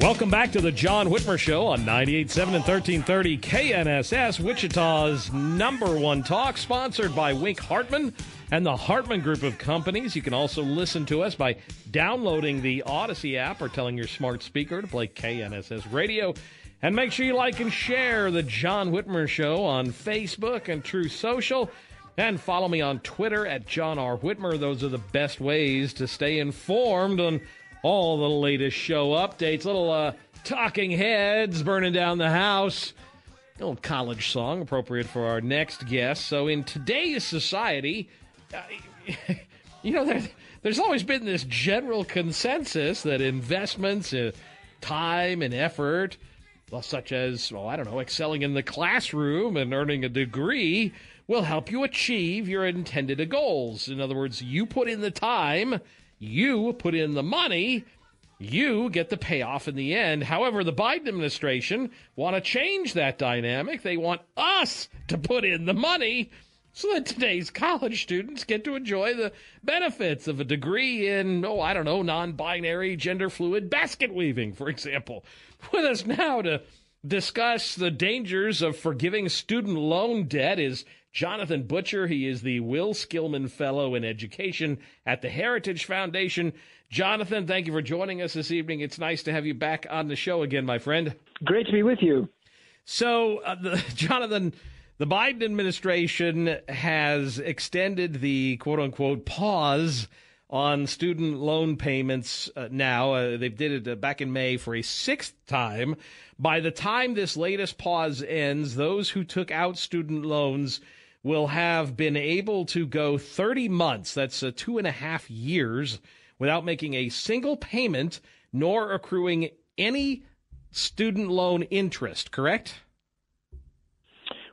Welcome back to the John Whitmer Show on 98.7 and 1330 KNSS, Wichita's number one talk, sponsored by Wink Hartman and the Hartman Group of Companies. You can also listen to us by downloading the Odyssey app or telling your smart speaker to play KNSS radio. And make sure you like and share the John Whitmer Show on Facebook and Truth Social. And follow me on Twitter at John R. Whitmer. Those are the best ways to stay informed on all the latest show updates. Little uh, talking heads burning down the house. Old college song appropriate for our next guest. So, in today's society, uh, you know, there, there's always been this general consensus that investments in time and effort, well, such as, well, I don't know, excelling in the classroom and earning a degree, will help you achieve your intended goals. In other words, you put in the time you put in the money, you get the payoff in the end. However, the Biden administration want to change that dynamic. They want us to put in the money so that today's college students get to enjoy the benefits of a degree in, oh, I don't know, non binary, gender fluid basket weaving, for example. With us now to discuss the dangers of forgiving student loan debt is Jonathan Butcher. He is the Will Skillern Fellow in Education at the Heritage Foundation. Jonathan, thank you for joining us this evening. It's nice to have you back on the show again, my friend. Great to be with you. So, uh, the, Jonathan, the Biden administration has extended the quote unquote pause on student loan payments uh, now. Uh, they did it uh, back in May for a sixth time. By the time this latest pause ends, those who took out student loans will have been able to go 30 months, that's uh, two and a half years, without making a single payment nor accruing any student loan interest, correct?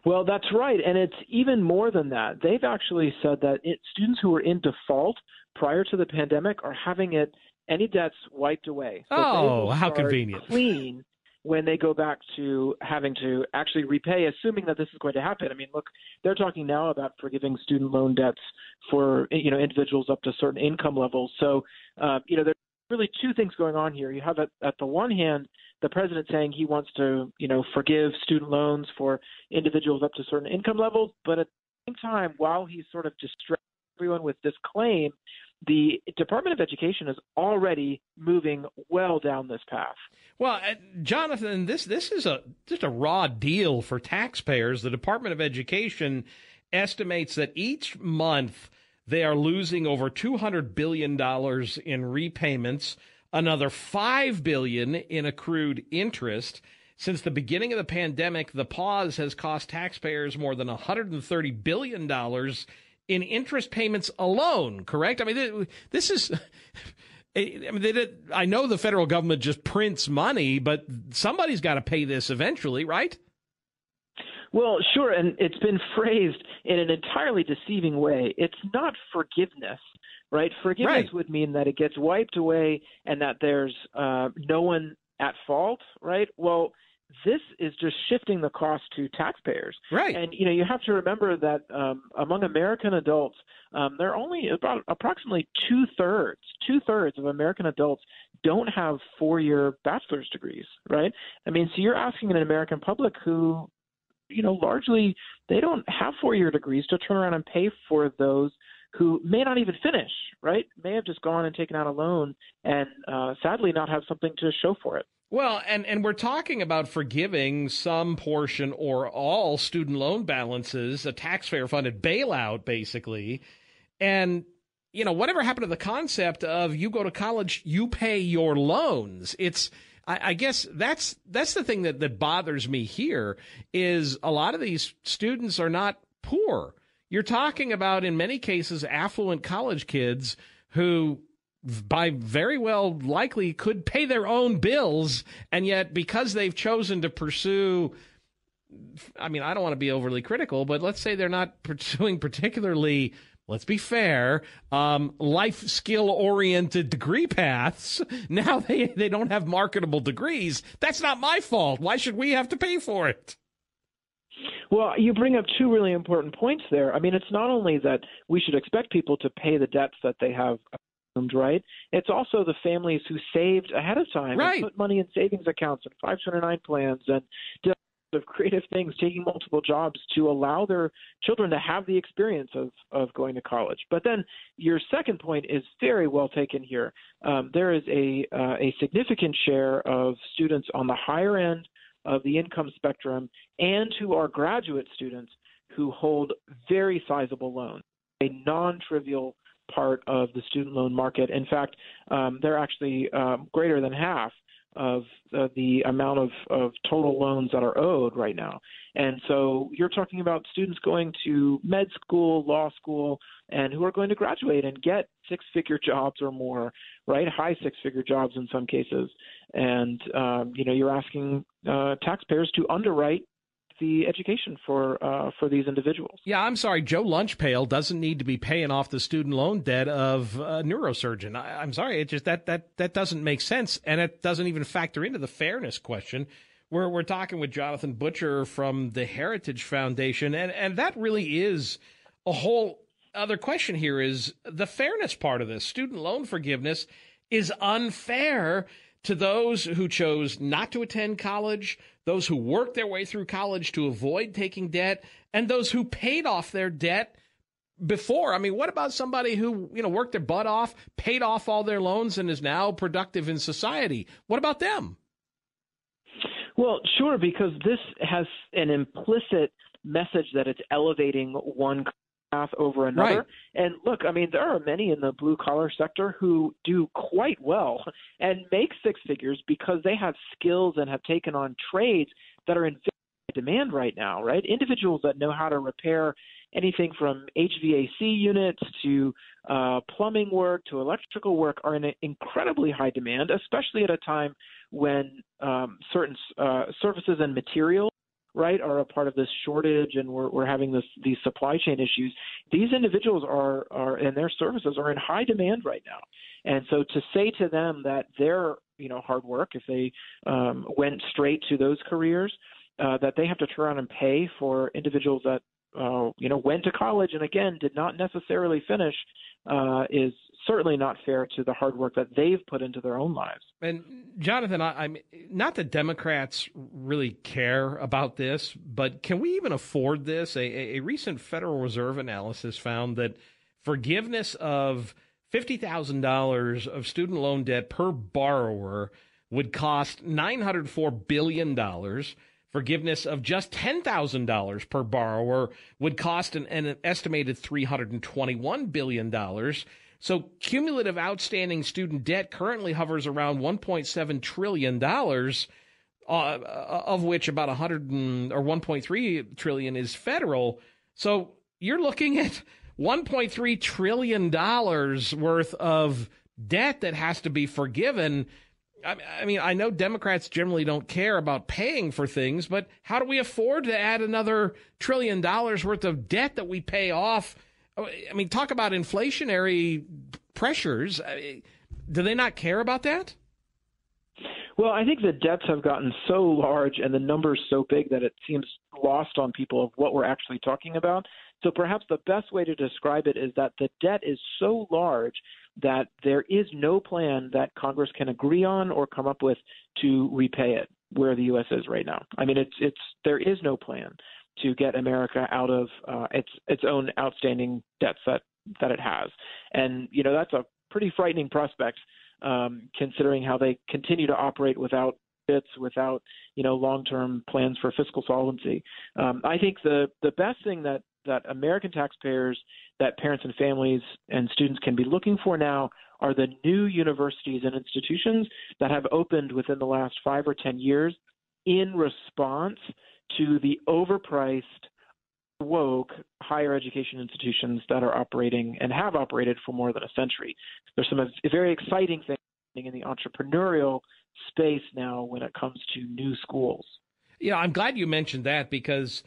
Well, that's right. And it's even more than that. They've actually said that it, students who were in default prior to the pandemic are having it any debts wiped away. So oh, how convenient. Clean when they go back to having to actually repay, assuming that this is going to happen. I mean, look, they're talking now about forgiving student loan debts for you know individuals up to certain income levels. So, uh, you know, there's really two things going on here. You have at, at the one hand the president saying he wants to you know forgive student loans for individuals up to certain income levels, but at the same time, while he's sort of distracting everyone with this claim, the Department of Education is already moving well down this path. Well, uh, Jonathan, this this is a just a raw deal for taxpayers. The Department of Education estimates that each month they are losing over two hundred billion dollars in repayments, another five billion in accrued interest. Since the beginning of the pandemic, the pause has cost taxpayers more than $130 billion in interest payments alone, correct? I mean, this is. I mean, did, I know the federal government just prints money, but somebody's got to pay this eventually, right? Well, sure, and it's been phrased in an entirely deceiving way. It's not forgiveness. right? Forgiveness Right. would mean that it gets wiped away and that there's uh, no one at fault, right? Well, this is just shifting the cost to taxpayers. Right. And you know, you have to remember that um, among American adults, um, there are only about approximately two thirds, two thirds of American adults don't have four-year bachelor's degrees, right? I mean, so you're asking an American public who, you know, largely they don't have four-year degrees to turn around and pay for those who may not even finish, right? May have just gone and taken out a loan and uh, sadly not have something to show for it. Well, and, and we're talking about forgiving some portion or all student loan balances, a taxpayer funded bailout, basically. And, you know, whatever happened to the concept of you go to college, you pay your loans? It's, I, I guess that's that's the thing that, that bothers me here is a lot of these students are not poor. You're talking about, in many cases, affluent college kids who by very well likely could pay their own bills and yet because they've chosen to pursue I mean I don't want to be overly critical but let's say they're not pursuing particularly let's be fair um, life skill oriented degree paths. Now they they don't have marketable degrees. That's not my fault. Why should we have to pay for it? Well, you bring up two really important points there. I mean, it's not only that we should expect people to pay the debts that they have right? It's also the families who saved ahead of time Right. and put money in savings accounts and 529 plans and did of creative things, taking multiple jobs to allow their children to have the experience of, of going to college. But then your second point is very well taken here. Um, there is a, uh, a significant share of students on the higher end of the income spectrum and who are graduate students who hold very sizable loans, a non trivial part of the student loan market. In fact, um, they're actually um, greater than half of uh, the amount of, of total loans that are owed right now. And so you're talking about students going to med school, law school, and who are going to graduate and get six figure jobs or more, right? High six figure jobs in some cases. And, um, you know, you're asking uh, taxpayers to underwrite the education for uh, for these individuals. Yeah, I'm sorry. Joe Lunchpail doesn't need to be paying off the student loan debt of a neurosurgeon. I, I'm sorry. It just that that that doesn't make sense, and it doesn't even factor into the fairness question. We're we're talking with Jonathan Butcher from the Heritage Foundation, and and that really is a whole other question. Here is the fairness part of this. Student loan forgiveness is unfair to those who chose not to attend college, those who worked their way through college to avoid taking debt, and those who paid off their debt before. I mean, what about somebody who, you know, worked their butt off, paid off all their loans and is now productive in society? What about them? Well, sure, because this has an implicit message that it's elevating one path over another. Right. And look, I mean, there are many in the blue collar sector who do quite well and make six figures because they have skills and have taken on trades that are in demand right now, right? Individuals that know how to repair anything from HVAC units to uh, plumbing work to electrical work are in incredibly high demand, especially at a time when um, certain uh, services and materials right are a part of this shortage and we're, we're having this these supply chain issues these individuals are are and their services are in high demand right now. And so to say to them that their you know hard work if they um, went straight to those careers uh, that they have to turn around and pay for individuals that uh, you know went to college and again did not necessarily finish uh, is certainly not fair to the hard work that they've put into their own lives. And Jonathan, I, I'm not that Democrats really care about this, but can we even afford this? A, a recent Federal Reserve analysis found that forgiveness of fifty thousand dollars of student loan debt per borrower would cost nine hundred four billion dollars. Forgiveness of just $10,000 per borrower would cost an, an estimated $321 billion. So cumulative outstanding student debt currently hovers around 1.7 trillion dollars, uh, of which about 100 and, or 1.3 trillion is federal. So you're looking at 1.3 trillion dollars worth of debt that has to be forgiven. I, mean, I know Democrats generally don't care about paying for things, but how do we afford to add another trillion dollars worth of debt that we pay off? I mean, talk about inflationary pressures. Do they not care about that? Well, I think the debts have gotten so large and the numbers so big that it seems lost on people of what we're actually talking about. So perhaps the best way to describe it is that the debt is so large that there is no plan that Congress can agree on or come up with to repay it where the U.S. is right now. I mean, it's it's there is no plan to get America out of uh, its its own outstanding debts that that it has, and you know that's a pretty frightening prospect um, considering how they continue to operate without bits, without you know long-term plans for fiscal solvency. Um, I think the the best thing that that American taxpayers, that parents and families and students can be looking for now are the new universities and institutions that have opened within the last five or ten years in response to the overpriced woke higher education institutions that are operating and have operated for more than a century. There's some very exciting things in the entrepreneurial space now when it comes to new schools. Yeah, I'm glad you mentioned that because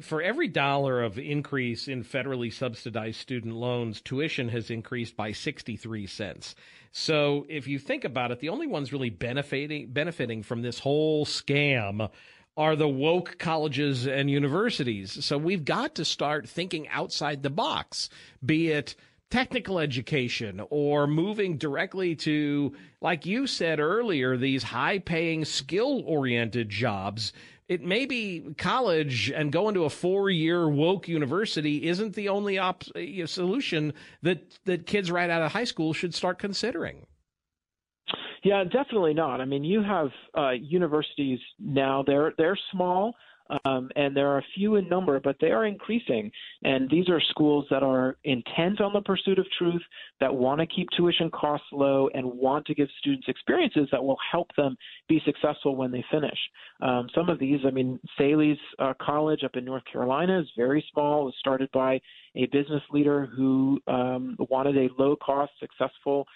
for every dollar of increase in federally subsidized student loans, tuition has increased by 63 cents. So if you think about it, the only ones really benefiting benefiting from this whole scam are the woke colleges and universities. So we've got to start thinking outside the box, be it technical education or moving directly to, like you said earlier, these high paying, skill oriented jobs. It may be college and going to a four year woke university isn't the only op- solution that, that kids right out of high school should start considering. Yeah, definitely not. I mean, you have uh, universities now; they're they're small, um, and there are a few in number, but they are increasing. And these are schools that are intent on the pursuit of truth, that want to keep tuition costs low, and want to give students experiences that will help them be successful when they finish. Um, some of these, I mean, Thales uh, College up in North Carolina is very small. It was started by a business leader who um, wanted a low cost, successful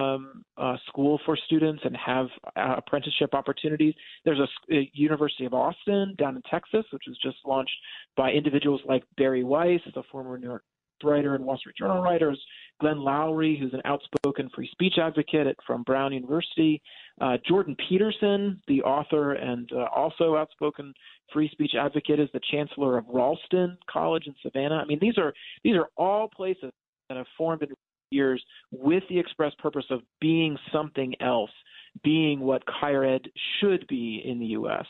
um, uh, school for students and have uh, apprenticeship opportunities. There's a, a, University of Austin down in Texas, which was just launched by individuals like Bari Weiss, the former New York writer and Wall Street Journal writers, Glenn Loury, who's an outspoken free speech advocate at, from Brown University, uh, Jordan Peterson, the author and uh, also outspoken free speech advocate, is the chancellor of Ralston College in Savannah. I mean, these are these are all places that have formed in years with the express purpose of being something else, being what higher ed should be in the U.S.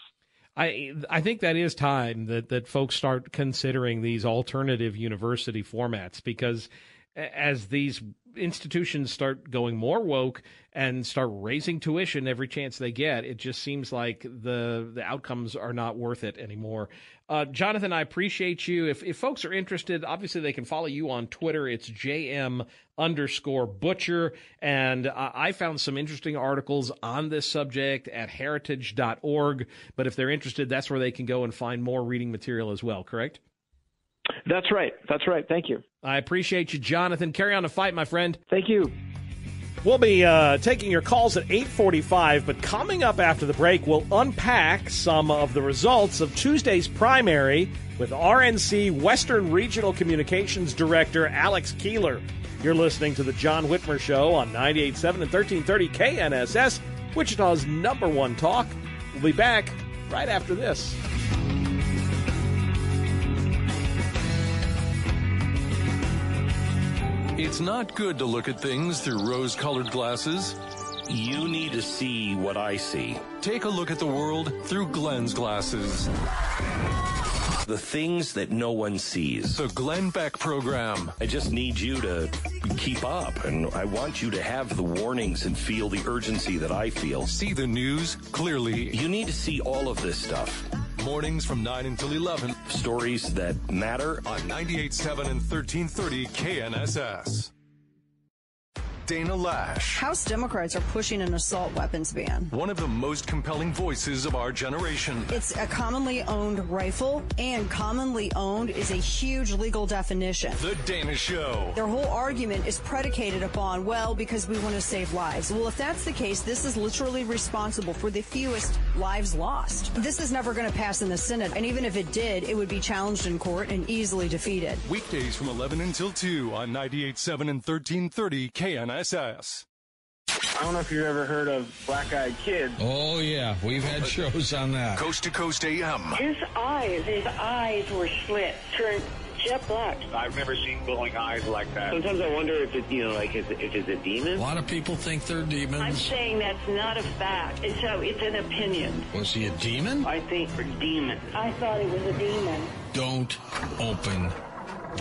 I I think that is time that that folks start considering these alternative university formats because as these institutions start going more woke and start raising tuition every chance they get, it just seems like the the outcomes are not worth it anymore. Uh, Jonathan, I appreciate you. If if folks are interested, obviously they can follow you on Twitter. It's jm underscore butcher, and I found some interesting articles on this subject at heritage.org. But if they're interested, that's where they can go and find more reading material as well. Correct? That's right. That's right. Thank you. I appreciate you, Jonathan. Carry on the fight, my friend. Thank you. We'll be uh, taking your calls at 8:45, but coming up after the break, we'll unpack some of the results of Tuesday's primary with RNC Western Regional Communications Director Alex Keeler. You're listening to the John Whitmer Show on 98.7 and 1330 KNSS, Wichita's number one talk. We'll be back right after this. It's not good to look at things through rose colored glasses. You need to see what I see. Take a look at the world through Glenn's glasses. The things that no one sees. The Glenn Beck program. I just need you to keep up, and I want you to have the warnings and feel the urgency that I feel. See the news clearly. You need to see all of this stuff. Mornings from 9 until 11. Stories that matter on 98.7 and 1330 KNSS. Dana Lash. House Democrats are pushing an assault weapons ban. One of the most compelling voices of our generation. It's a commonly owned rifle, and commonly owned is a huge legal definition. The Dana Show. Their whole argument is predicated upon, well, because we want to save lives. Well, if that's the case, this is literally responsible for the fewest lives lost. This is never going to pass in the Senate, and even if it did, it would be challenged in court and easily defeated. Weekdays from 11 until 2 on 98.7 and 1330 KNSS. I don't know if you've ever heard of Black Eyed Kids. Oh, yeah. We've had shows on that. Coast to Coast AM. His eyes, his eyes were slit, turned jet black. I've never seen glowing eyes like that. Sometimes I wonder if it's, you know, like, if it's a demon. A lot of people think they're demons. I'm saying that's not a fact. It's, a, it's an opinion. Was he a demon? I think for demon. I thought he was a demon. Don't open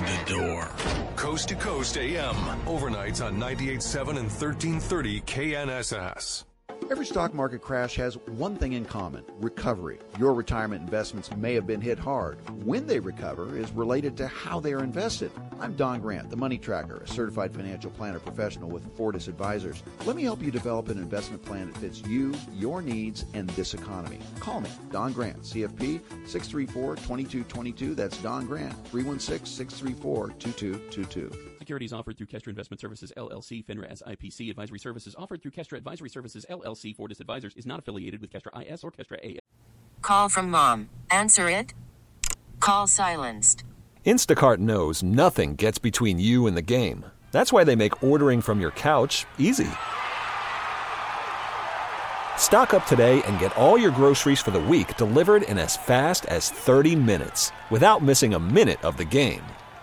the door. Coast to Coast AM. Overnights on 98.7 and 1330 KNSS. Every stock market crash has one thing in common recovery. Your retirement investments may have been hit hard. When they recover is related to how they are invested. I'm Don Grant, the Money Tracker, a certified financial planner professional with Fortis Advisors. Let me help you develop an investment plan that fits you, your needs, and this economy. Call me, Don Grant, CFP 634 2222. That's Don Grant, 316 634 2222. Securities offered through Kestra Investment Services LLC, FINRA SIPC. Advisory services offered through Kestra Advisory Services LLC. Fortis Advisors is not affiliated with Kestra IS or Kestra AS. Call from mom. Answer it. Call silenced. Instacart knows nothing gets between you and the game. That's why they make ordering from your couch easy. Stock up today and get all your groceries for the week delivered in as fast as 30 minutes without missing a minute of the game.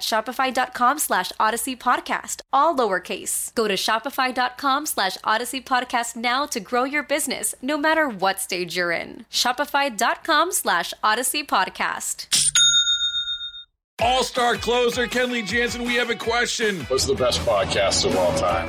shopify.com slash odyssey podcast, all lowercase. Go to shopify.com slash odyssey podcast now to grow your business, no matter what stage you're in. Shopify.com slash odyssey podcast. All star closer Kenley Jansen, we have a question. What's the best podcast of all time?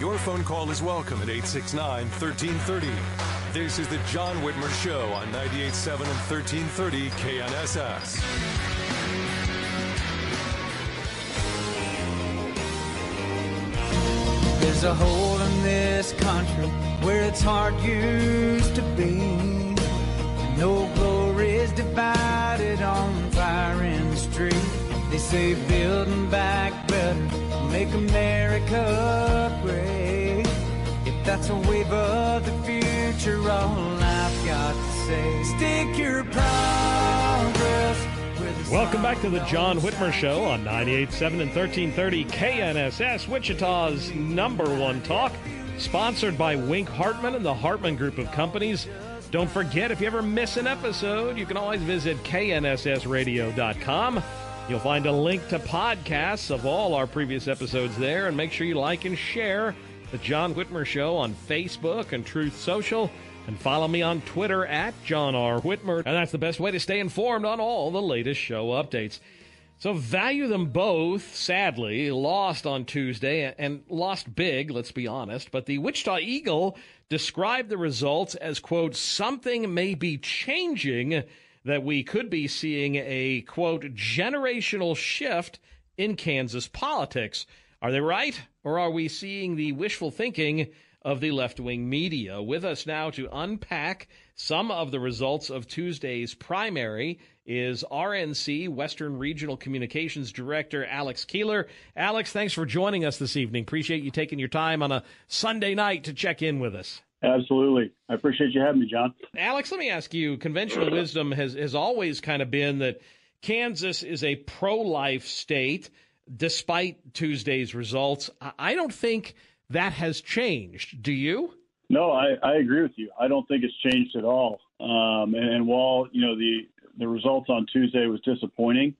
Your phone call is welcome at 869 1330. This is the John Whitmer Show on 98.7 and 1330 KNSS. There's a hole in this country where it's hard used to be. No glory is divided on the street. They say building back better, make America great. If that's a wave of the future, all I've got to say, stick your progress. Welcome back to the John Whitmer Show on 98.7 and 1330 KNSS, Wichita's number one talk. Sponsored by Wink Hartman and the Hartman Group of Companies. Don't forget, if you ever miss an episode, you can always visit knssradio.com. You'll find a link to podcasts of all our previous episodes there, and make sure you like and share the John Whitmer Show on Facebook and Truth Social, and follow me on Twitter at John R. Whitmer. And that's the best way to stay informed on all the latest show updates. So value them both, sadly, lost on Tuesday and lost big, let's be honest. But the Wichita Eagle described the results as, quote, something may be changing that we could be seeing a, quote, generational shift in Kansas politics. Are they right? Or are we seeing the wishful thinking of the left wing media? With us now to unpack some of the results of Tuesday's primary is RNC Western Regional Communications Director Alex Keeler. Alex, thanks for joining us this evening. Appreciate you taking your time on a Sunday night to check in with us. Absolutely. I appreciate you having me, John. Alex, let me ask you conventional wisdom has, has always kind of been that Kansas is a pro life state despite Tuesday's results. I don't think that has changed. Do you? No, I, I agree with you. I don't think it's changed at all. Um, and, and while, you know, the, the results on Tuesday was disappointing,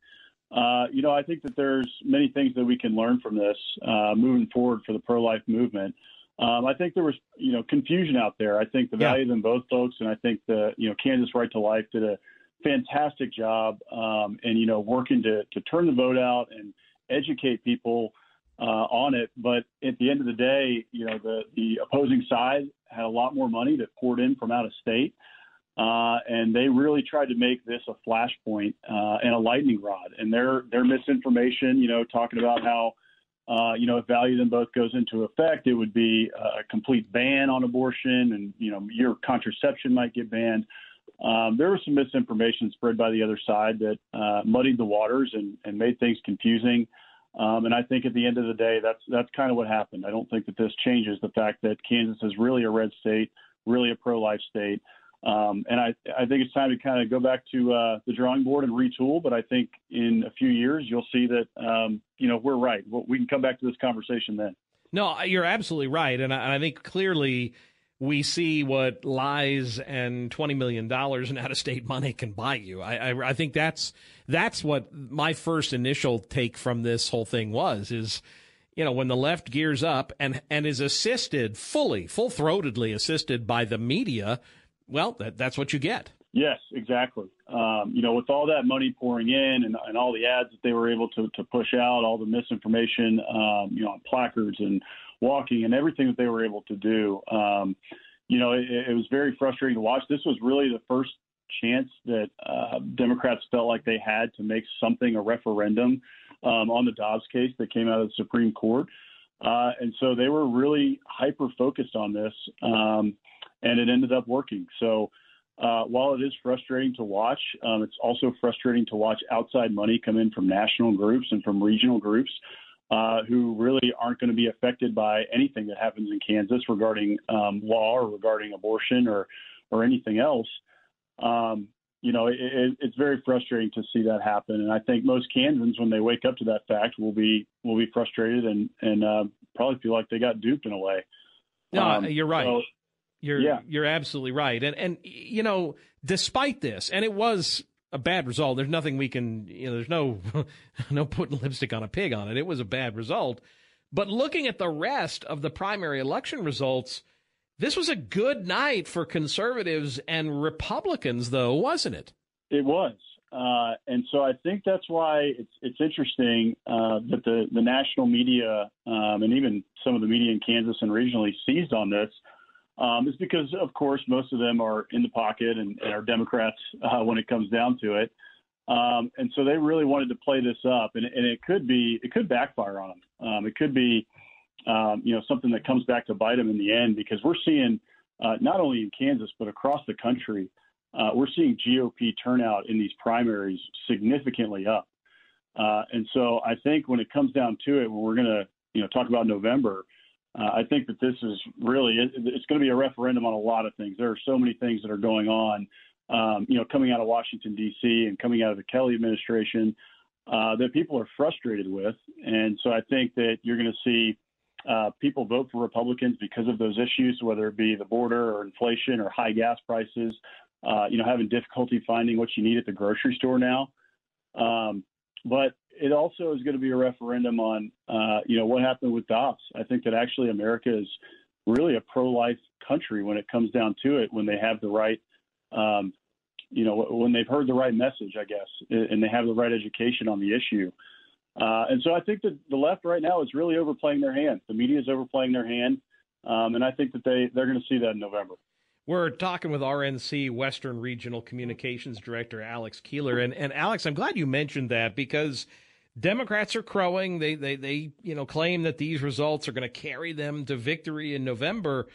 uh, you know, I think that there's many things that we can learn from this uh, moving forward for the pro life movement. Um, I think there was, you know, confusion out there. I think the Yeah. value of them both folks, and I think the, you know, Kansas Right to Life did a fantastic job, um, and you know, working to to turn the vote out and educate people uh, on it. But at the end of the day, you know, the the opposing side had a lot more money that poured in from out of state. Uh, and they really tried to make this a flashpoint uh, and a lightning rod. And their their misinformation, you know, talking about how uh, you know, if value them both goes into effect, it would be a complete ban on abortion, and you know, your contraception might get banned. Um, there was some misinformation spread by the other side that uh, muddied the waters and, and made things confusing. Um, and I think at the end of the day, that's that's kind of what happened. I don't think that this changes the fact that Kansas is really a red state, really a pro-life state. Um, and I, I think it's time to kind of go back to uh, the drawing board and retool. But I think in a few years, you'll see that, um, you know, we're right. We can come back to this conversation then. No, you're absolutely right, and I, and I think clearly we see what lies and twenty million dollars in out-of-state money can buy you. I, I I think that's that's what my first initial take from this whole thing was is. You know, when the left gears up and and is assisted fully, full throatedly assisted by the media, well, that, that's what you get. Yes, exactly. Um, you know, with all that money pouring in and, and all the ads that they were able to, to push out, all the misinformation, um, you know, on placards and walking and everything that they were able to do, um, you know, it, it was very frustrating to watch. This was really the first chance that uh, Democrats felt like they had to make something a referendum um, on the Dobbs case that came out of the Supreme Court. Uh, and so they were really hyper focused on this, um, and it ended up working. So uh, while it is frustrating to watch, um, it's also frustrating to watch outside money come in from national groups and from regional groups uh, who really aren't going to be affected by anything that happens in Kansas regarding um, law or regarding abortion or or anything else. Um, you know, it, it, it's very frustrating to see that happen, and I think most Kansans, when they wake up to that fact, will be will be frustrated and and uh, probably feel like they got duped in a way. No, Um, you're right. so- you're yeah. you're absolutely right. And and you know, despite this, and it was a bad result. There's nothing we can, you know, there's no no putting lipstick on a pig on it. It was a bad result. But looking at the rest of the primary election results, this was a good night for conservatives and Republicans, though, wasn't it? It was, uh, and so I think that's why it's it's interesting uh, that the the national media um, and even some of the media in Kansas and regionally seized on this. Um, is because, of course, most of them are in the pocket and, and are Democrats uh, when it comes down to it, um, and so they really wanted to play this up, and, and it could be it could backfire on them. Um, it could be, um, you know, something that comes back to bite them in the end because we're seeing uh, not only in Kansas but across the country uh, we're seeing GOP turnout in these primaries significantly up. Uh, and so I think when it comes down to it, when we're going to, you know, talk about November, uh, I think that this is really, it, it's going to be a referendum on a lot of things. There are so many things that are going on, um, you know, coming out of Washington, D.C. and coming out of the Kelly administration uh, that people are frustrated with. And so I think that you're going to see uh, people vote for Republicans because of those issues, whether it be the border or inflation or high gas prices, uh, you know, having difficulty finding what you need at the grocery store now. Um, but it also is going to be a referendum on, uh, you know, what happened with Dobbs. I think that actually America is really a pro-life country when it comes down to it. When they have the right, um, you know, when they've heard the right message, I guess, and they have the right education on the issue. Uh, and so I think that the left right now is really overplaying their hand. The media is overplaying their hand, um, and I think that they they're going to see that in November. We're talking with RNC Western Regional Communications Director Alex Keeler, and and Alex, I'm glad you mentioned that because Democrats are crowing. They they they you know claim that these results are going to carry them to victory in November.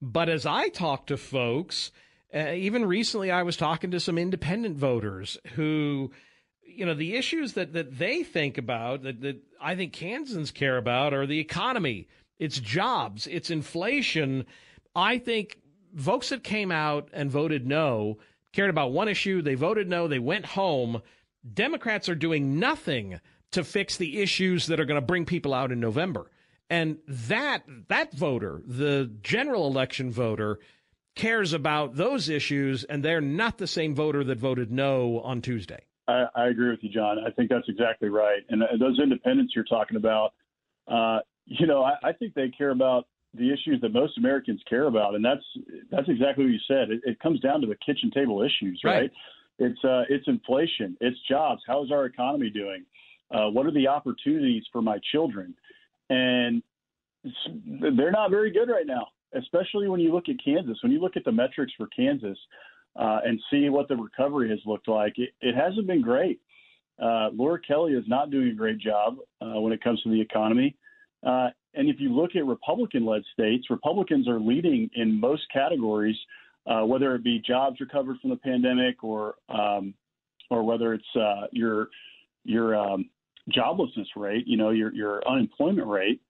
But as I talk to folks, uh, even recently, I was talking to some independent voters who you know, the issues that, that they think about, that, that I think Kansans care about, are the economy, it's jobs, it's inflation. I think folks that came out and voted no cared about one issue. They voted no, they went home. Democrats are doing nothing to fix the issues that are going to bring people out in November. And that that voter, the general election voter, cares about those issues, and they're not the same voter that voted no on Tuesday. I, I agree with you, John. I think that's exactly right. And uh, those independents you're talking about, uh, you know, I, I think they care about the issues that most Americans care about, and that's that's exactly what you said. It, it comes down to the kitchen table issues, right? right. It's uh, it's inflation, it's jobs. How is our economy doing? Uh, what are the opportunities for my children? And they're not very good right now, especially when you look at Kansas. When you look at the metrics for Kansas, uh, and see what the recovery has looked like. It, it hasn't been great. Uh, Laura Kelly is not doing a great job uh, when it comes to the economy. Uh, and if you look at Republican led states, Republicans are leading in most categories, uh, whether it be jobs recovered from the pandemic or um, or whether it's uh, your your um, joblessness rate, you know, your your unemployment rate.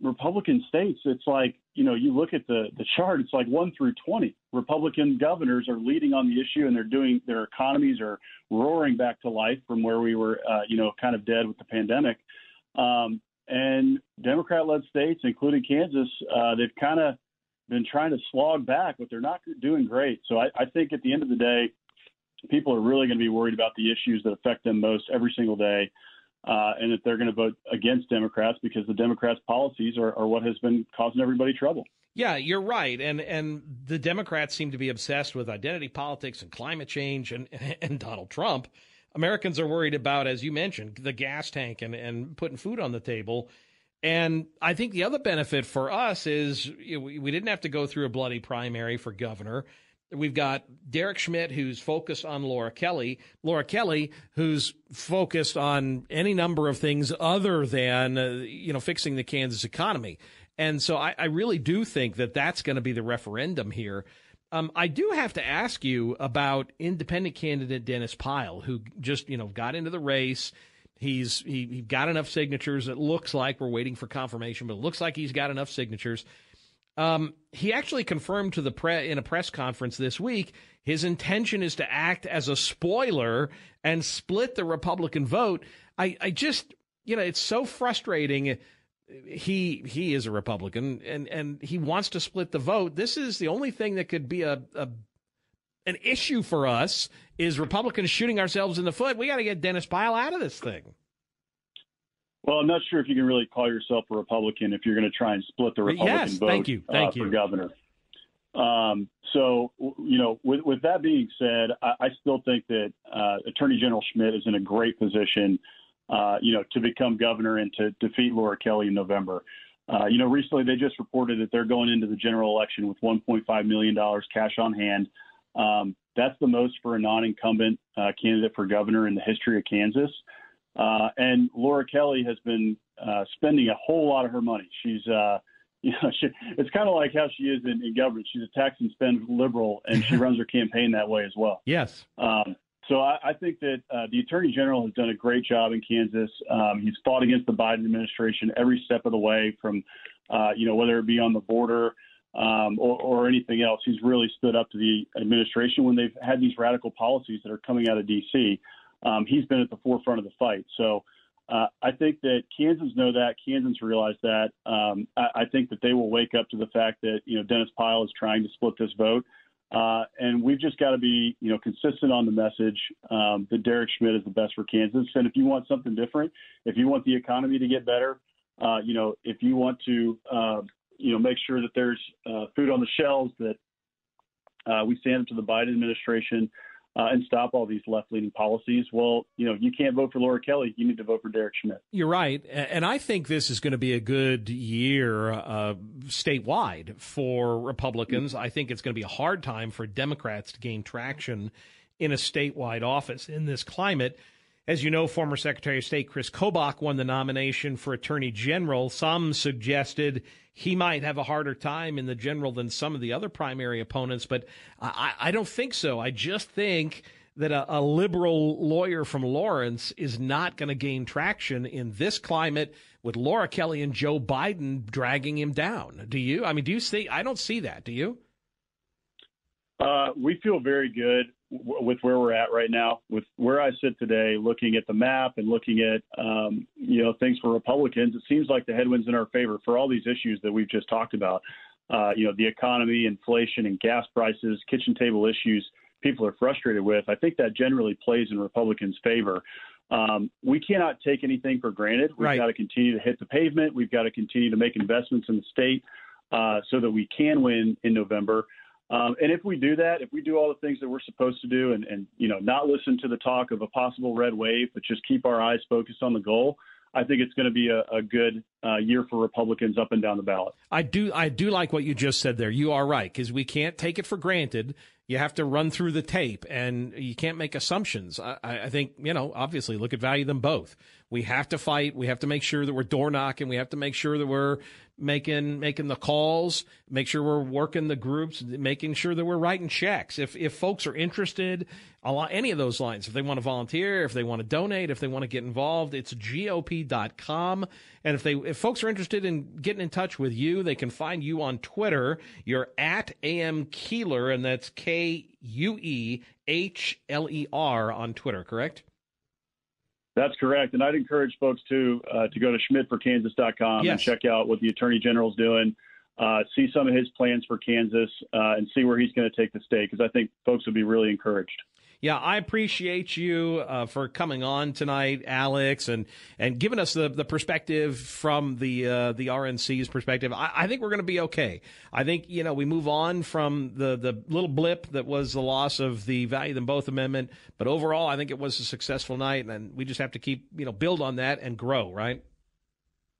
Republican states, it's like you know, you look at the the chart, it's like one through twenty. Republican governors are leading on the issue, and they're doing their economies are roaring back to life from where we were, uh, you know, kind of dead with the pandemic. Um, and Democrat-led states, including Kansas, uh, they've kind of been trying to slog back, but they're not doing great. So I, I think at the end of the day, people are really going to be worried about the issues that affect them most every single day uh, and that they're going to vote against Democrats because the Democrats' policies are, are what has been causing everybody trouble. Yeah, you're right, and and the Democrats seem to be obsessed with identity politics and climate change and and Donald Trump. Americans are worried about, as you mentioned, the gas tank and and putting food on the table. And I think the other benefit for us is we didn't have to go through a bloody primary for governor. We've got Derek Schmidt, who's focused on Laura Kelly. Laura Kelly, who's focused on any number of things other than, uh, you know, fixing the Kansas economy. And so I, I really do think that that's going to be the referendum here. Um, I do have to ask you about independent candidate Dennis Pyle, who just, you know, got into the race. He's he, he got enough signatures. It looks like we're waiting for confirmation, but it looks like he's got enough signatures um, he actually confirmed to the pre- in a press conference this week his intention is to act as a spoiler and split the Republican vote. I, I just, you know, it's so frustrating. He he is a Republican and and he wants to split the vote. This is the only thing that could be a, a an issue for us is Republicans shooting ourselves in the foot. We got to get Dennis Pyle out of this thing. Well, I'm not sure if you can really call yourself a Republican if you're going to try and split the Republican yes, vote thank you. Thank uh, you. for governor. Um, so, you know, with, with that being said, I, I still think that uh, Attorney General Schmidt is in a great position, uh, you know, to become governor and to defeat Laura Kelly in November. Uh, you know, recently they just reported that they're going into the general election with $1.5 million cash on hand. Um, that's the most for a non-incumbent uh, candidate for governor in the history of Kansas. Uh, and Laura Kelly has been uh, spending a whole lot of her money. She's, uh, you know, she, it's kind of like how she is in, in, government. She's a tax and spend liberal, and she runs her campaign that way as well. Yes. Um, so I, I, think that uh, the attorney general has done a great job in Kansas. Um, he's fought against the Biden administration every step of the way, from uh, you know whether it be on the border um, or, or, anything else. He's really stood up to the administration when they've had these radical policies that are coming out of D.C um, he's been at the forefront of the fight. So uh, I think that Kansans know that. Kansans realize that. Um, I, I, think that they will wake up to the fact that you know Dennis Pyle is trying to split this vote. Uh, and we've just got to be, you know, consistent on the message um, that Derek Schmidt is the best for Kansas. And if you want something different, if you want the economy to get better, uh, you know, if you want to, uh, you know, make sure that there's uh, food on the shelves, that uh, we stand up to the Biden administration uh, and stop all these left-leaning policies. Well, you know, you can't vote for Laura Kelly. You need to vote for Derek Schmidt. You're right, and I think this is going to be a good year uh, statewide for Republicans. I think it's going to be a hard time for Democrats to gain traction in a statewide office in this climate. As you know, former Secretary of State Chris Kobach won the nomination for Attorney General. Some suggested he might have a harder time in the general than some of the other primary opponents, but I, I don't think so. I just think that a, a liberal lawyer from Lawrence is not going to gain traction in this climate with Laura Kelly and Joe Biden dragging him down. Do you? I mean, do you see? I don't see that. Do you? Uh, we feel very good with where we're at right now. With where I sit today, looking at the map and looking at um, you know things for Republicans, it seems like the headwinds in our favor for all these issues that we've just talked about. Uh, you know, the economy, inflation, and gas prices, kitchen table issues. People are frustrated with. I think that generally plays in Republicans' favor. Um, we cannot take anything for granted. We've Right. got to continue to hit the pavement. We've got to continue to make investments in the state uh, so that we can win in November. Um, and if we do that, if we do all the things that we're supposed to do, and, and you know, not listen to the talk of a possible red wave, but just keep our eyes focused on the goal, I think it's going to be a, a good uh, year for Republicans up and down the ballot. I do I do like what you just said there. You are right because we can't take it for granted. You have to run through the tape, and you can't make assumptions. I, I I think you know. Obviously, look at value them both. We have to fight. We have to make sure that we're door knocking. We have to make sure that we're making making the calls. Make sure we're working the groups. Making sure that we're writing checks. If if folks are interested, along any of those lines, if they want to volunteer, if they want to donate, if they want to get involved, it's gop.com. And if they if folks are interested in getting in touch with you, they can find you on Twitter. You're at am Kuehler, and that's K U E H L E R on Twitter. Correct? That's correct. And I'd encourage folks to uh, to go to schmidtforkansas.com and check out what the Attorney General's doing, uh, see some of his plans for Kansas, uh, and see where he's going to take the state, because I think folks would be really encouraged. Yeah, I appreciate you uh, for coming on tonight, Alex, and and giving us the, the perspective from the uh, the RNC's perspective. I, I think we're going to be okay. I think you know we move on from the the little blip that was the loss of the value them both amendment, but overall, I think it was a successful night, and we just have to keep you know build on that and grow. Right?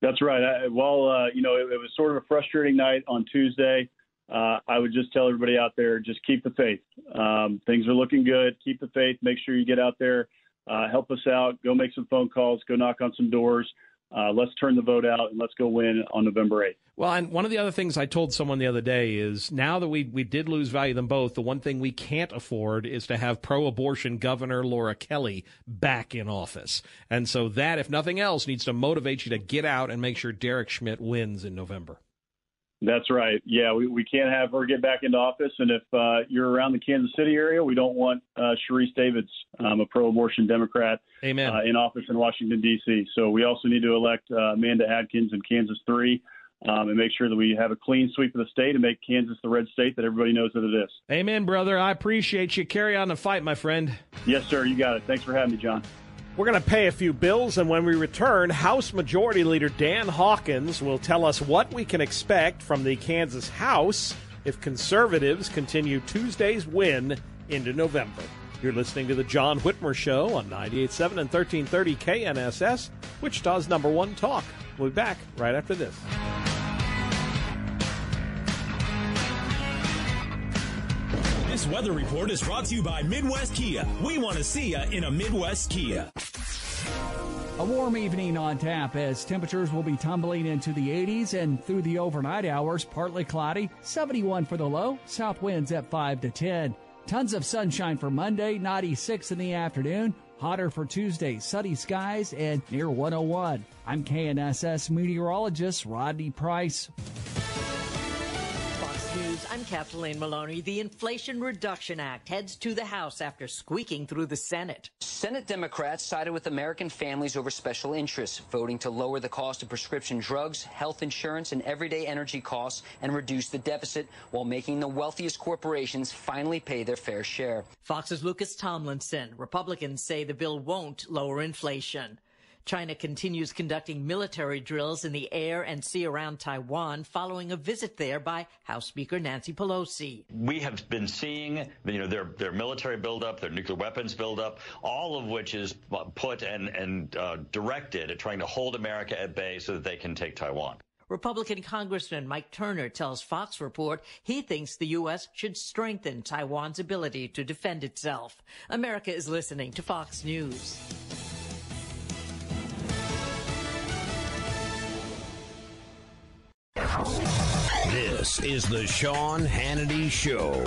That's right. I, well, uh, you know, it, it was sort of a frustrating night on Tuesday. Uh, I would just tell everybody out there, just keep the faith. Um, things are looking good. Keep the faith. Make sure you get out there, uh, help us out. Go make some phone calls. Go knock on some doors. Uh, let's turn the vote out and let's go win on November 8th. Well, and one of the other things I told someone the other day is now that we we did lose value them both, the one thing we can't afford is to have pro-abortion Governor Laura Kelly back in office. And so that, if nothing else, needs to motivate you to get out and make sure Derek Schmidt wins in November. That's right. Yeah, we, we can't have her get back into office. And if uh, you're around the Kansas City area, we don't want uh, Sharice Davids, um, a pro-abortion Democrat, Amen. Uh, in office in Washington D.C. So we also need to elect uh, Amanda Adkins in Kansas three, um, and make sure that we have a clean sweep of the state and make Kansas the red state that everybody knows that it is. Amen, brother. I appreciate you. Carry on the fight, my friend. Yes, sir. You got it. Thanks for having me, John. We're going to pay a few bills, and when we return, House Majority Leader Dan Hawkins will tell us what we can expect from the Kansas House if conservatives continue Tuesday's win into November. You're listening to The John Whitmer Show on 98.7 and 1330 KNSS, Wichita's number one talk. We'll be back right after this. This weather report is brought to you by Midwest Kia. We want to see you in a Midwest Kia. A warm evening on tap as temperatures will be tumbling into the 80s and through the overnight hours, partly cloudy, 71 for the low, south winds at 5 to 10. Tons of sunshine for Monday, 96 in the afternoon, hotter for Tuesday, sunny skies and near 101. I'm KNSS meteorologist Rodney Price. I'm Kathleen Maloney. The Inflation Reduction Act heads to the House after squeaking through the Senate. Senate Democrats sided with American families over special interests, voting to lower the cost of prescription drugs, health insurance, and everyday energy costs and reduce the deficit while making the wealthiest corporations finally pay their fair share. Fox's Lucas Tomlinson. Republicans say the bill won't lower inflation. China continues conducting military drills in the air and sea around Taiwan following a visit there by House Speaker Nancy Pelosi. We have been seeing, you know, their their military buildup, their nuclear weapons buildup, all of which is put and and uh, directed at trying to hold America at bay so that they can take Taiwan. Republican Congressman Mike Turner tells Fox Report he thinks the U.S. should strengthen Taiwan's ability to defend itself. America is listening to Fox News. This is the Sean Hannity Show.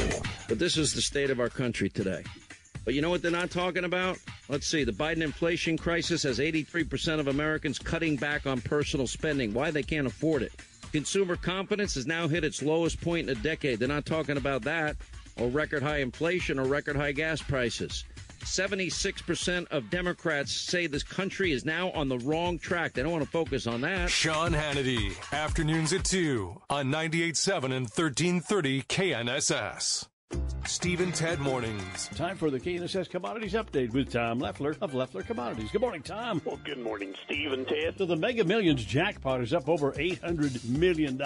But this is the state of our country today. But you know what they're not talking about? Let's see. The Biden inflation crisis has 83% of Americans cutting back on personal spending. Why they can't afford it. Consumer confidence has now hit its lowest point in a decade. They're not talking about that or record high inflation or record high gas prices. 76% of Democrats say this country is now on the wrong track. They don't want to focus on that. Sean Hannity, afternoons at 2 on 98.7 and 1330 KNSS. Steve and Ted Mornings. Time for the KNSS Commodities Update with Tom Leffler of Leffler Commodities. Good morning, Tom. Well, good morning, Steve and Ted. So the Mega Millions jackpot is up over $800 million.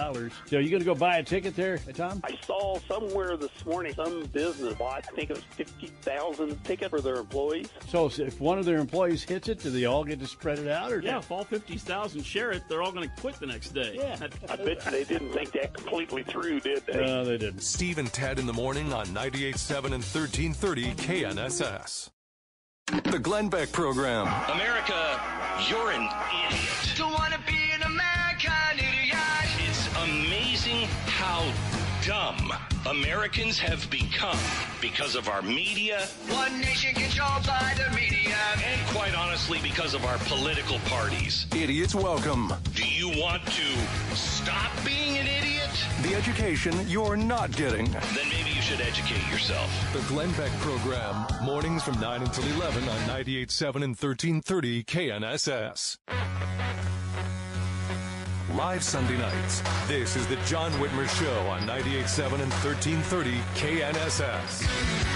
So you going to go buy a ticket there, uh, Tom? I saw somewhere this morning some business bought, I think it was 50,000 tickets for their employees. So if one of their employees hits it, do they all get to spread it out? Or yeah, if all 50,000 share it, they're all going to quit the next day. Yeah. I bet you they didn't think that completely through, did they? No, they didn't. Steve and Ted in the morning on 98.7 and 1330 KNSS. The Glenn Beck Program. America, you're an idiot. Don't want to be an American idiot. It's amazing how dumb Americans have become because of our media. One nation controlled by the media. And quite honestly, because of our political parties. Idiots welcome. Do you want to stop being an idiot? The education you're not getting. Then maybe you should educate yourself. The Glenn Beck Program. Mornings from 9 until 11 on 98.7 and 1330 KNSS. Live Sunday nights. This is the John Whitmer Show on 98.7 and 1330 KNSS.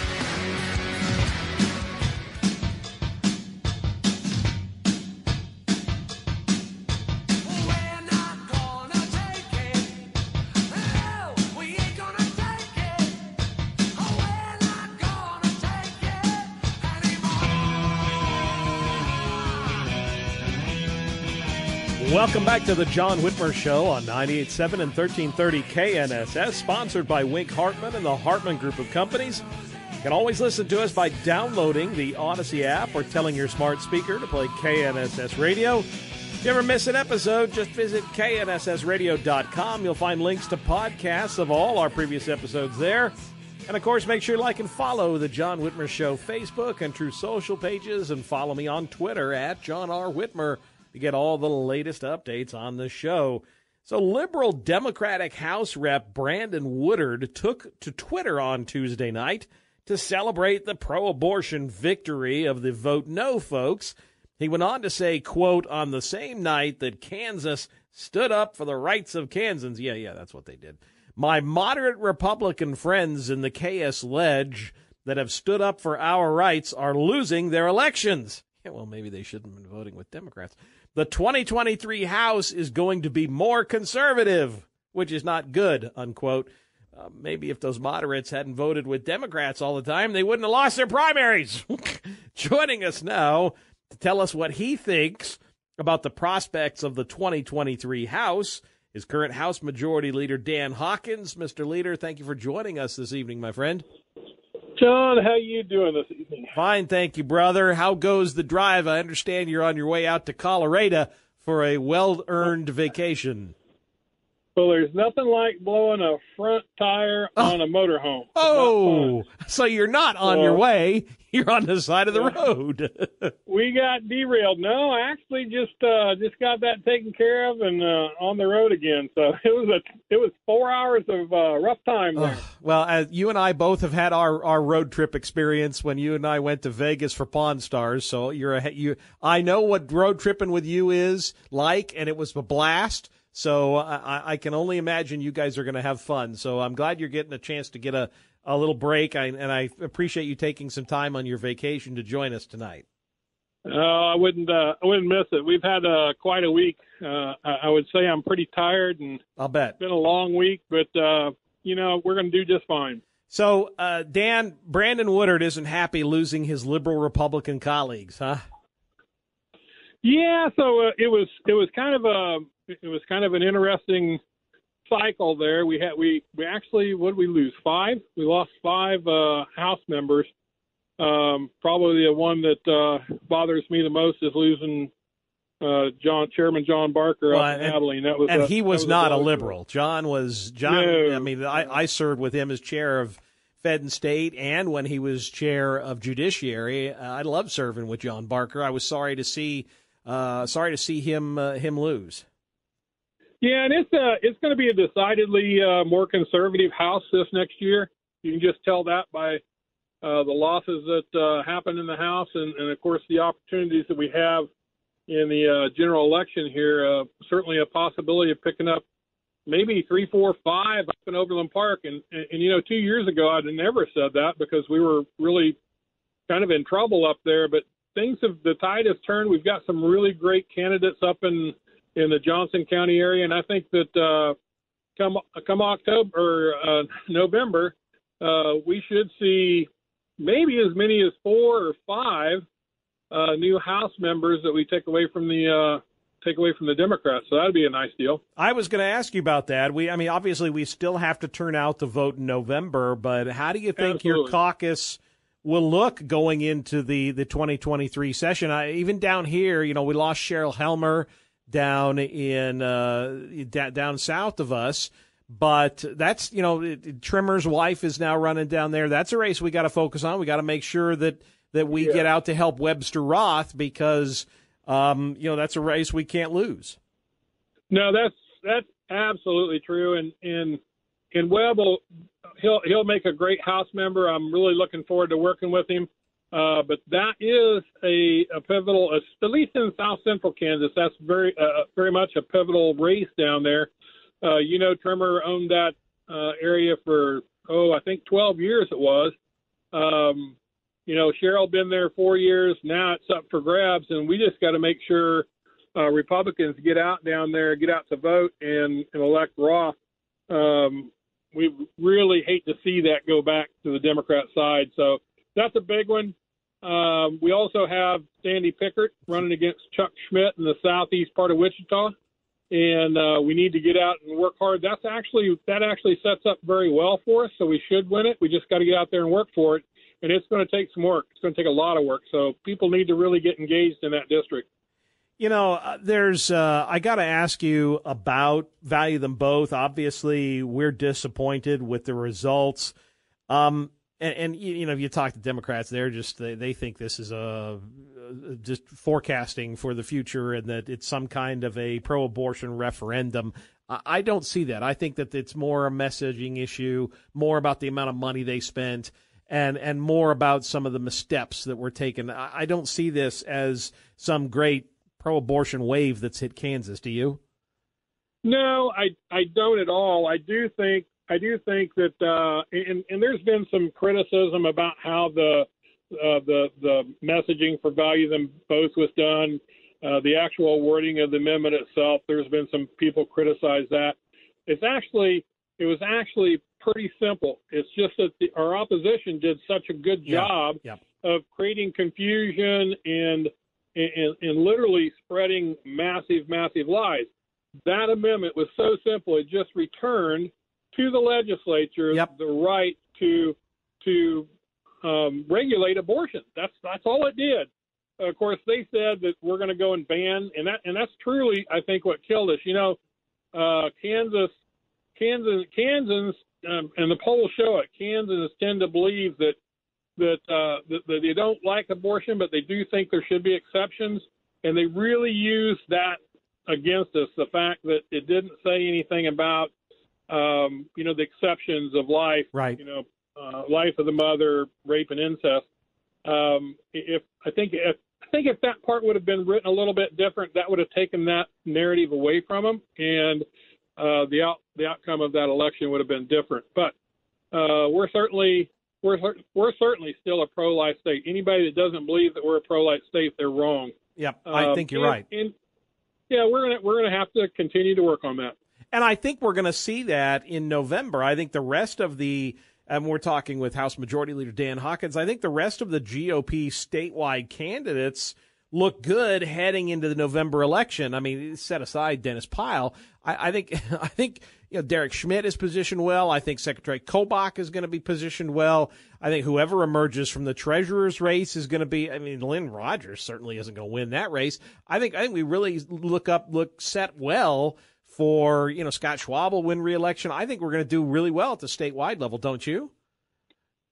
Welcome back to the John Whitmer Show on 98.7 and 1330 KNSS, sponsored by Wink Hartman and the Hartman Group of Companies. You can always listen to us by downloading the Audacy app or telling your smart speaker to play KNSS Radio. If you ever miss an episode, just visit knssradio.com. You'll find links to podcasts of all our previous episodes there. And of course, make sure you like and follow the John Whitmer Show Facebook and Truth Social pages, and follow me on Twitter at John R. Whitmer to get all the latest updates on the show. So, liberal Democratic House Rep Brandon Woodard took to Twitter on Tuesday night to celebrate the pro abortion victory of the vote no folks. He went on to say, quote, on the same night that Kansas stood up for the rights of Kansans. Yeah, yeah, that's what they did. My moderate Republican friends in the KS Ledge that have stood up for our rights are losing their elections. Yeah, well, maybe they shouldn't have been voting with Democrats. The 2023 House is going to be more conservative, which is not good, unquote. Uh, maybe if those moderates hadn't voted with Democrats all the time, they wouldn't have lost their primaries. Joining us now to tell us what he thinks about the prospects of the 2023 House is current House Majority Leader Dan Hawkins. Mr. Leader, thank you for joining us this evening, my friend. John, how you doing this evening? Fine, thank you, brother. How goes the drive? I understand you're on your way out to Colorado for a well-earned vacation. Well, there's nothing like blowing a front tire on a motorhome. Oh, so you're not on So- your way. You're on the side of the road. We got derailed. No, I actually just uh, just got that taken care of and uh, on the road again. So it was a it was four hours of uh, rough time there. well, as you and I both have had our, our road trip experience when you and I went to Vegas for Pawn Stars. So you're a, you. I know what road tripping with you is like, and it was a blast. So I, I can only imagine you guys are going to have fun. So I'm glad you're getting a chance to get a, a little break, I, and I appreciate you taking some time on your vacation to join us tonight. Uh, I wouldn't uh, I wouldn't miss it. We've had uh, quite a week. Uh, I, I would say I'm pretty tired and I'll bet it's been a long week, but uh, you know we're going to do just fine. So, uh, Dan, Brandon Woodard isn't happy losing his liberal Republican colleagues, huh? Yeah, so uh, it was it was kind of a it was kind of an interesting cycle there. We had we we actually what did we lose five? We lost five uh, House members. Um, probably the one that uh, bothers me the most is losing uh, John Chairman John Barker Well, and- Abilene. That was and a- he that was not a blow. liberal. John was John. No. I mean, I, I served with him as chair of Fed and State, and when he was chair of Judiciary, uh, I loved serving with John Barker. I was sorry to see, uh, sorry to see him uh, him lose. Yeah, and it's uh it's going to be a decidedly uh, more conservative House this next year. You can just tell that by uh, the losses that uh, happen in the House, and, and of course the opportunities that we have in the uh, general election here. Uh, certainly a possibility of picking up maybe three, four, five up in Overland Park. And, and and you know, two years ago I'd never said that because we were really kind of in trouble up there. But things have the tide has turned. We've got some really great candidates up in in the Johnson County area, and I think that uh, come come October or uh, November, uh, we should see maybe as many as four or five uh, new House members that we take away from the uh, take away from the Democrats. So that'd be a nice deal. I was going to ask you about that. We, I mean, obviously, we still have to turn out the vote in November, but how do you think your caucus will look going into the the 2023 session? I, even down here, you know, we lost Cheryl Helmer down in uh, down south of us. But that's you know it- Trimmer's wife is now running down there. That's a race we got to focus on. We got to make sure that that we get out to help Webster Roth because um, you know that's a race we can't lose. No, that's that's absolutely true. And and and Webb will he'll he'll make a great House member. I'm really looking forward to working with him. Uh, but that is a, a pivotal, at least in South Central Kansas. That's very uh, very much a pivotal race down there. Uh, you know, Trimmer owned that uh, area for oh, I think 12 years it was. Um, you know, Cheryl been there four years. Now it's up for grabs, and we just got to make sure uh, Republicans get out down there, get out to vote, and, and elect Roth. Um, we really hate to see that go back to the Democrat side. So that's a big one. Um, we also have Sandy Pickert running against Chuck Schmidt in the southeast part of Wichita, and uh, we need to get out and work hard. That's actually that actually sets up very well for us. So we should win it. We just got to get out there and work for it, and it's going to take some work. It's going to take a lot of work. So people need to really get engaged in that district. You know, uh, there's. Uh, I got to ask you about value them both. Obviously, we're disappointed with the results. Um, and, and you know, if you talk to Democrats, they're just they, they think this is a just forecasting for the future, and that it's some kind of a pro-abortion referendum. I don't see that. I think that it's more a messaging issue, more about the amount of money they spent, and and more about some of the missteps that were taken. I, I don't see this as some great pro-abortion wave that's hit Kansas. Do you? No, I I don't at all. I do think I do think that uh, and and there's been some criticism about how the uh, the the messaging for value them both was done. Uh, the actual wording of the amendment itself, there's been some people criticize that. It's actually it was actually pretty simple. It's just that the, our opposition did such a good Yeah. job of creating confusion and, and and literally spreading massive, massive lies. That amendment was so simple; it just returned to the legislature the right to to um, regulate abortion. That's that's all it did. Of course, they said that we're going to go and ban, and that and that's truly, I think, what killed us. You know, uh, Kansas, Kansas, Kansans, um, and the polls show it. Kansans tend to believe that that, uh, that that they don't like abortion, but they do think there should be exceptions, and they really use that against us. The fact that it didn't say anything about, um, you know, the exceptions of life, right? You know, uh, life of the mother, rape and incest. Um, if I think if I think if that part would have been written a little bit different, that would have taken that narrative away from them, and uh, the out the outcome of that election would have been different. But uh, we're certainly we're we're certainly still a pro life state. Anybody that doesn't believe that we're a pro life state, they're wrong. Yep, I Um, think you're and- right. And yeah, we're gonna we're gonna have to continue to work on that. And I think we're going to see that in November. I think the rest of the, and we're talking with House Majority Leader Dan Hawkins, I think the rest of the GOP statewide candidates look good heading into the November election. I mean, set aside Dennis Pyle. I, I think, I think, you know, Derek Schmidt is positioned well. I think Secretary Kobach is going to be positioned well. I think whoever emerges from the treasurer's race is going to be, I mean, Lynn Rogers certainly isn't going to win that race. I think, I think we really look up, look set well for, you know, Scott Schwab will win reelection. I think we're going to do really well at the statewide level, don't you?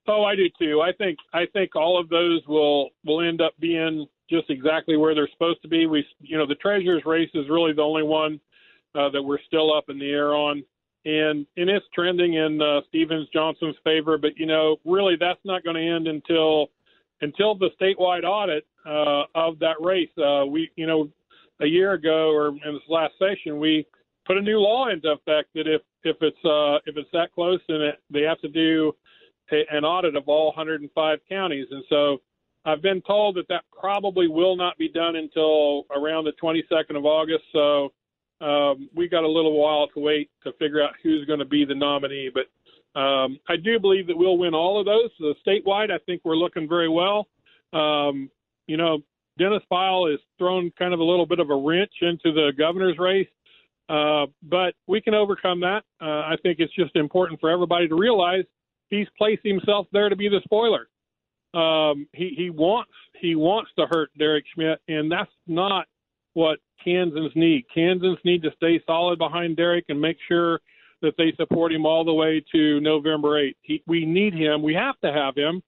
Oh, I do too. I think I think all of those will will end up being just exactly where they're supposed to be. We, you know, the treasurer's race is really the only one uh, that we're still up in the air on, and and it's trending in uh, Stevens Johnson's favor. But you know, really, that's not going to end until until the statewide audit uh, of that race. Uh, we, you know, a year ago or in this last session, we put a new law into effect that if if it's uh, if it's that close, then it, they have to do a, an audit of all 105 counties. And so I've been told that that probably will not be done until around the 22nd of August. So um, we got a little while to wait to figure out who's going to be the nominee. But um, I do believe that we'll win all of those. So statewide, I think we're looking very well. Um, you know, Dennis Pyle has thrown kind of a little bit of a wrench into the governor's race. Uh, but we can overcome that. Uh, I think it's just important for everybody to realize he's placed himself there to be the spoiler. Um, he he wants he wants to hurt Derek Schmidt, and that's not what Kansans need. Kansans need to stay solid behind Derek and make sure that they support him all the way to November 8th. He, we need him. We have to have him.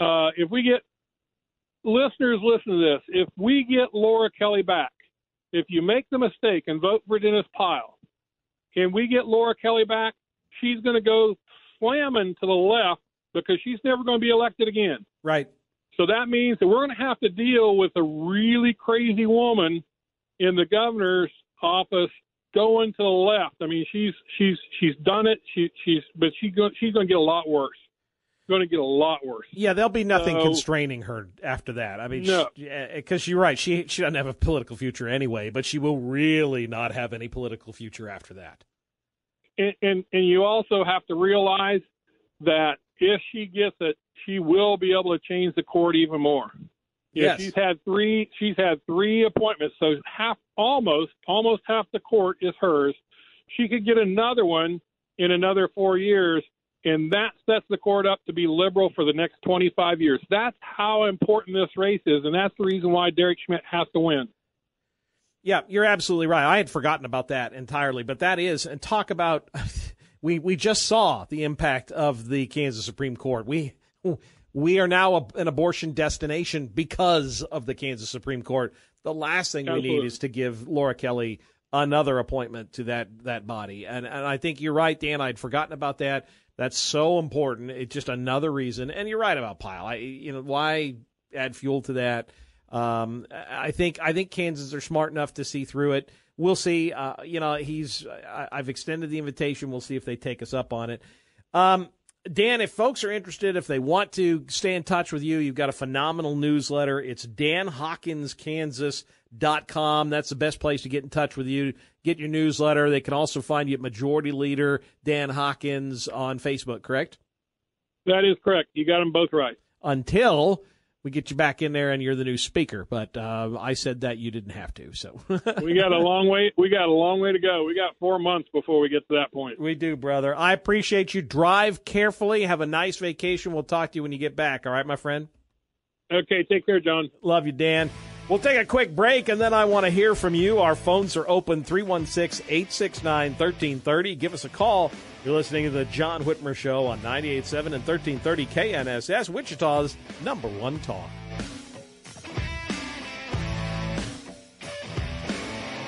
Uh, if we get listeners, listen to this. If we get Laura Kelly back, if you make the mistake and vote for Dennis Pyle, and we get Laura Kelly back, she's going to go slamming to the left because she's never going to be elected again. Right. So that means that we're going to have to deal with a really crazy woman in the governor's office going to the left. I mean, she's she's she's done it. She she's but she go, she's going to get a lot worse. Going to get a lot worse. Yeah, there'll be nothing So- constraining her after that. I mean, No. because eh, you're right. She she doesn't have a political future anyway, but she will really not have any political future after that. and, and and you also have to realize that if she gets it, she will be able to change the court even more. Yeah, Yes. she's had three. She's had three appointments, so half, almost, almost half the court is hers. She could get another one in another four years, and that sets the court up to be liberal for the next 25 years. That's how important this race is, and that's the reason why Derek Schmidt has to win. Yeah, you're absolutely right. I had forgotten about that entirely, but that is and talk about we we just saw the impact of the Kansas Supreme Court. We we are now a, an abortion destination because of the Kansas Supreme Court. The last thing we need is to give Laura Kelly another appointment to that that body. And and I think you're right, Dan. I'd forgotten about that. That's so important. It's just another reason. And you're right about Pyle. I you know why add fuel to that. Um, I think I think Kansas are smart enough to see through it. We'll see. Uh, you know, he's I, I've extended the invitation. We'll see if they take us up on it. Um, Dan, if folks are interested, if they want to stay in touch with you, you've got a phenomenal newsletter. It's danhawkinskansas.com. That's the best place to get in touch with you. Get your newsletter. They can also find you at Majority Leader Dan Hawkins on Facebook, correct? That is correct. You got them both right. Until we get you back in there and you're the new speaker. But uh, I said that you didn't have to. So we got a long way. We got a long way to go. We got four months before we get to that point. We do, brother. I appreciate you. Drive carefully. Have a nice vacation. We'll talk to you when you get back. All right, my friend? Okay, take care, John. Love you, Dan. We'll take a quick break and then I want to hear from you. Our phones are open 316 869 1330. Give us a call. You're listening to the John Whitmer Show on 98.7 and 1330 KNSS, Wichita's number one talk.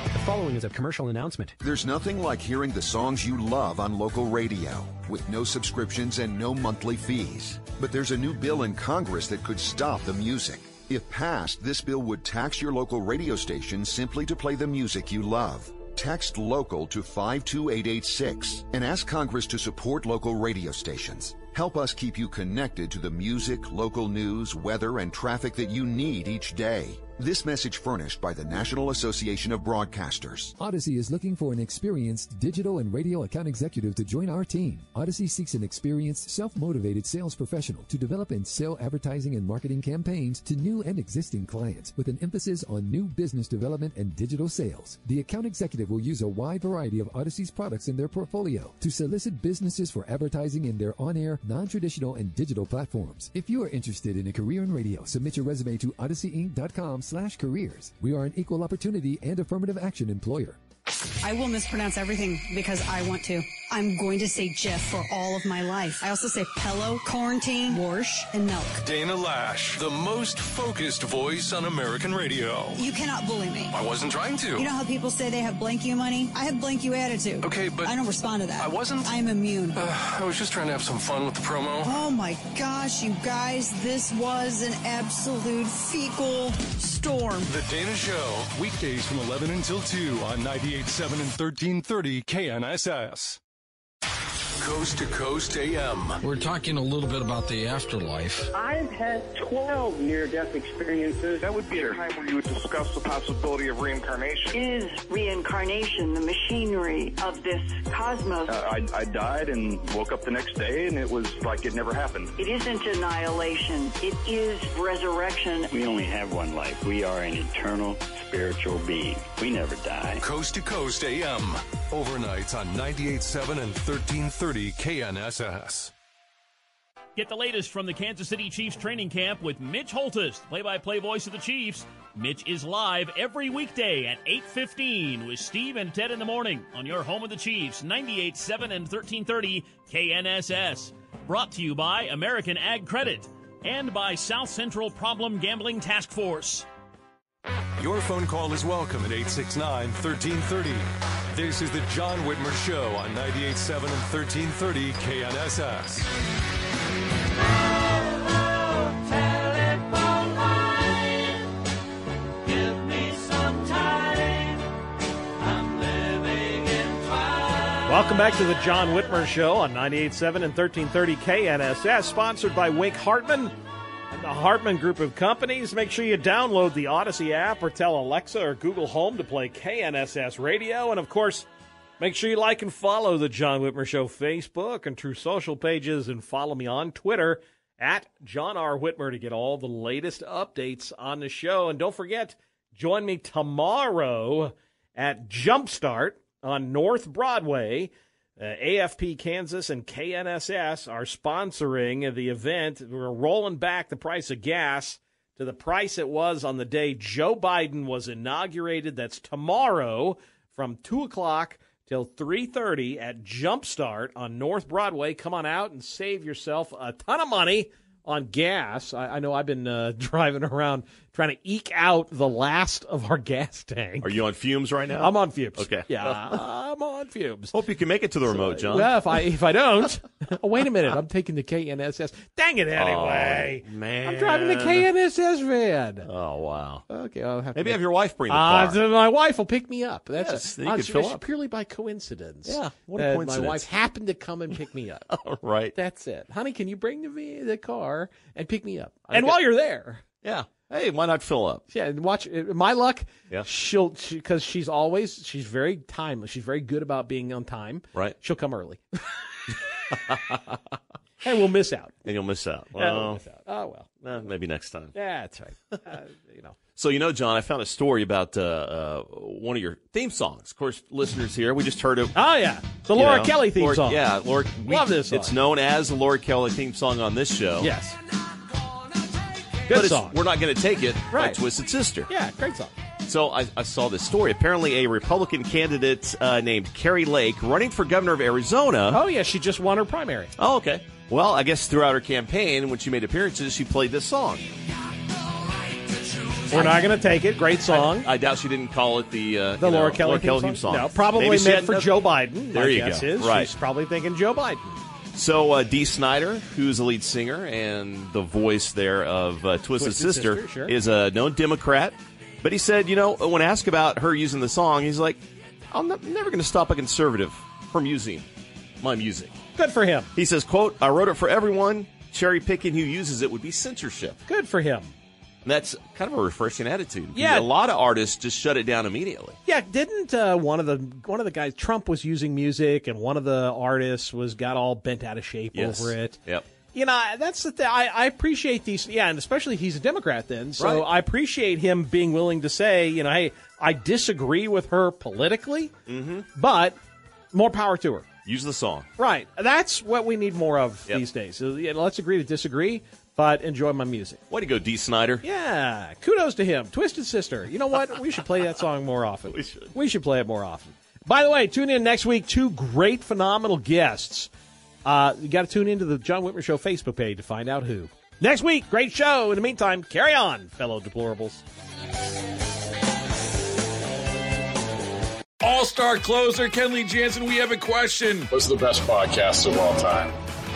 The following is a commercial announcement. There's nothing like hearing the songs you love on local radio with no subscriptions and no monthly fees. But there's a new bill in Congress that could stop the music. If passed, this bill would tax your local radio station simply to play the music you love. Text local to 52886 and ask Congress to support local radio stations. Help us keep you connected to the music, local news, weather, and traffic that you need each day. This message furnished by the National Association of Broadcasters. Audacy is looking for an experienced digital and radio account executive to join our team. Audacy seeks an experienced, self-motivated sales professional to develop and sell advertising and marketing campaigns to new and existing clients with an emphasis on new business development and digital sales. The account executive will use a wide variety of Audacy's products in their portfolio to solicit businesses for advertising in their on-air, non-traditional, and digital platforms. If you are interested in a career in radio, submit your resume to audacyinc.com slash careers. We are an equal opportunity and affirmative action employer. I will mispronounce everything because I want to. I'm going to say Jeff for all of my life. I also say pillow, quarantine, wash, and milk. Dana Loesch, the most focused voice on American radio. You cannot bully me. I wasn't trying to. You know how people say they have blank you money? I have blank you attitude. Okay, but I don't respond to that. I wasn't. I'm immune. Uh, I was just trying to have some fun with the promo. Oh my gosh, you guys, this was an absolute fecal storm. The Dana Show, weekdays from 11 until 2 on 98.7 and 1330 KNSS. Coast to Coast AM. We're talking a little bit about the afterlife. I've had 12 near death experiences. That would be a time where you would discuss the possibility of reincarnation. Is reincarnation the machinery of this cosmos? Uh, I, I died and woke up the next day, and it was like it never happened. It isn't annihilation, it is resurrection. We only have one life. We are an eternal spiritual being. We never die. Coast to Coast AM. Overnights on 98.7 and 1330 KNSS. Get the latest from the Kansas City Chiefs training camp with Mitch Holthus, play-by-play voice of the Chiefs. Mitch is live every weekday at 8:15 with Steve and Ted in the morning on your home of the Chiefs, 98.7 and 1330 KNSS. Brought to you by American Ag Credit and by South Central Problem Gambling Task Force. Your phone call is welcome at 869 1330. This is the John Whitmer Show on 98.7 and 1330 KNSS. Welcome back to the John Whitmer Show on 98.7 and 1330 KNSS, sponsored by Wink Hartman the Hartman Group of Companies. Make sure you download the Audacy app or tell Alexa or Google Home to play KNSS Radio. And of course, make sure you like and follow the John Whitmer Show Facebook and Truth Social pages and follow me on Twitter at John R. Whitmer to get all the latest updates on the show. And don't forget, join me tomorrow at Jumpstart on North Broadway. Uh, AFP Kansas and KNSS are sponsoring the event. We're rolling back the price of gas to the price it was on the day Joe Biden was inaugurated. That's tomorrow from two o'clock till three thirty at Jumpstart on North Broadway. Come on out and save yourself a ton of money on gas. I, I know I've been uh, driving around trying to eke out the last of our gas tank. Are you on fumes right now? I'm on fumes. Okay. Yeah, I'm on fumes. Hope you can make it to the remote, John. Well, if I if I don't, oh wait a minute, I'm taking the KNSS. Dang it anyway, Oh, man. I'm driving the KNSS van. Oh wow. Okay, I'll have to Maybe make- have your wife bring the Uh, car. so my wife will pick me up. That's Yes, a, you uh, could it's fill just up. purely by coincidence. Yeah, what a coincidence. My wife happened to come and pick me up. All right. That's it, honey. Can you bring the the car and pick me up? I and got- while you're there, Yeah. Hey, why not fill up? yeah, and watch uh, my luck. Yeah. she'll because she's always she's very timely. She's very good about being on time. Right. She'll come early. and we'll miss out. And you'll miss out. Yeah, we'll Well, miss out. Oh well. eh, maybe next time. Yeah, that's right. Uh, you know. So you know, John, I found a story about uh, uh, one of your theme songs. Of course, listeners here, we just heard it. Oh yeah, the Laura know, Kelly theme Laura- song. Yeah, Laura. we- Love this song. It's known as the Laura Kelly theme song on this show. Yes. Good but it's song. We're Not Gonna Take It by Right. Twisted Sister. Yeah, great song. So I, I saw this story. Apparently, a Republican candidate uh, named Kari Lake, running for governor of Arizona. Oh yeah, she just won her primary. Oh, okay. Well, I guess throughout her campaign, when she made appearances, she played this song. We're not going to take it. Great song. I doubt she didn't call it the uh, the you know, Laura Kelly, theme theme song? song. No, probably Maybe meant for Joe Biden. There you guess go. Is. Right. She's probably thinking Joe Biden. So uh, Dee Snider, who's the lead singer and the voice there of uh, Twisted, Twisted Sister, Sister, sure. is a known Democrat. But he said, you know, when asked about her using the song, he's like, I'm never going to stop a conservative from using my music. Good for him. He says, quote, I wrote it for everyone. Cherry picking who uses it would be censorship. Good for him. And that's kind of a refreshing attitude. Yeah. A lot of artists just shut it down immediately. Yeah, didn't uh, one of the one of the guys Trump was using music, and one of the artists was got all bent out of shape Yes. over it. Yep. You know, that's the thing. I, I appreciate these. Yeah, and especially he's a Democrat then, so Right. I appreciate him being willing to say, you know, hey, I disagree with her politically, Mm-hmm. but more power to her. Use the song. Right. That's what we need more of Yep. these days. Let's agree to disagree, but enjoy my music. Way to go, Dee Snider. Yeah, kudos to him. Twisted Sister. You know what? We should play that song more often. We should. We should play it more often. By the way, tune in next week. Two great, phenomenal guests. Uh, you got to tune into the John Whitmer Show Facebook page to find out who. Next week, great show. In the meantime, carry on, fellow deplorables. All star closer Kenley Jansen, we have a question. What's the best podcast of all time?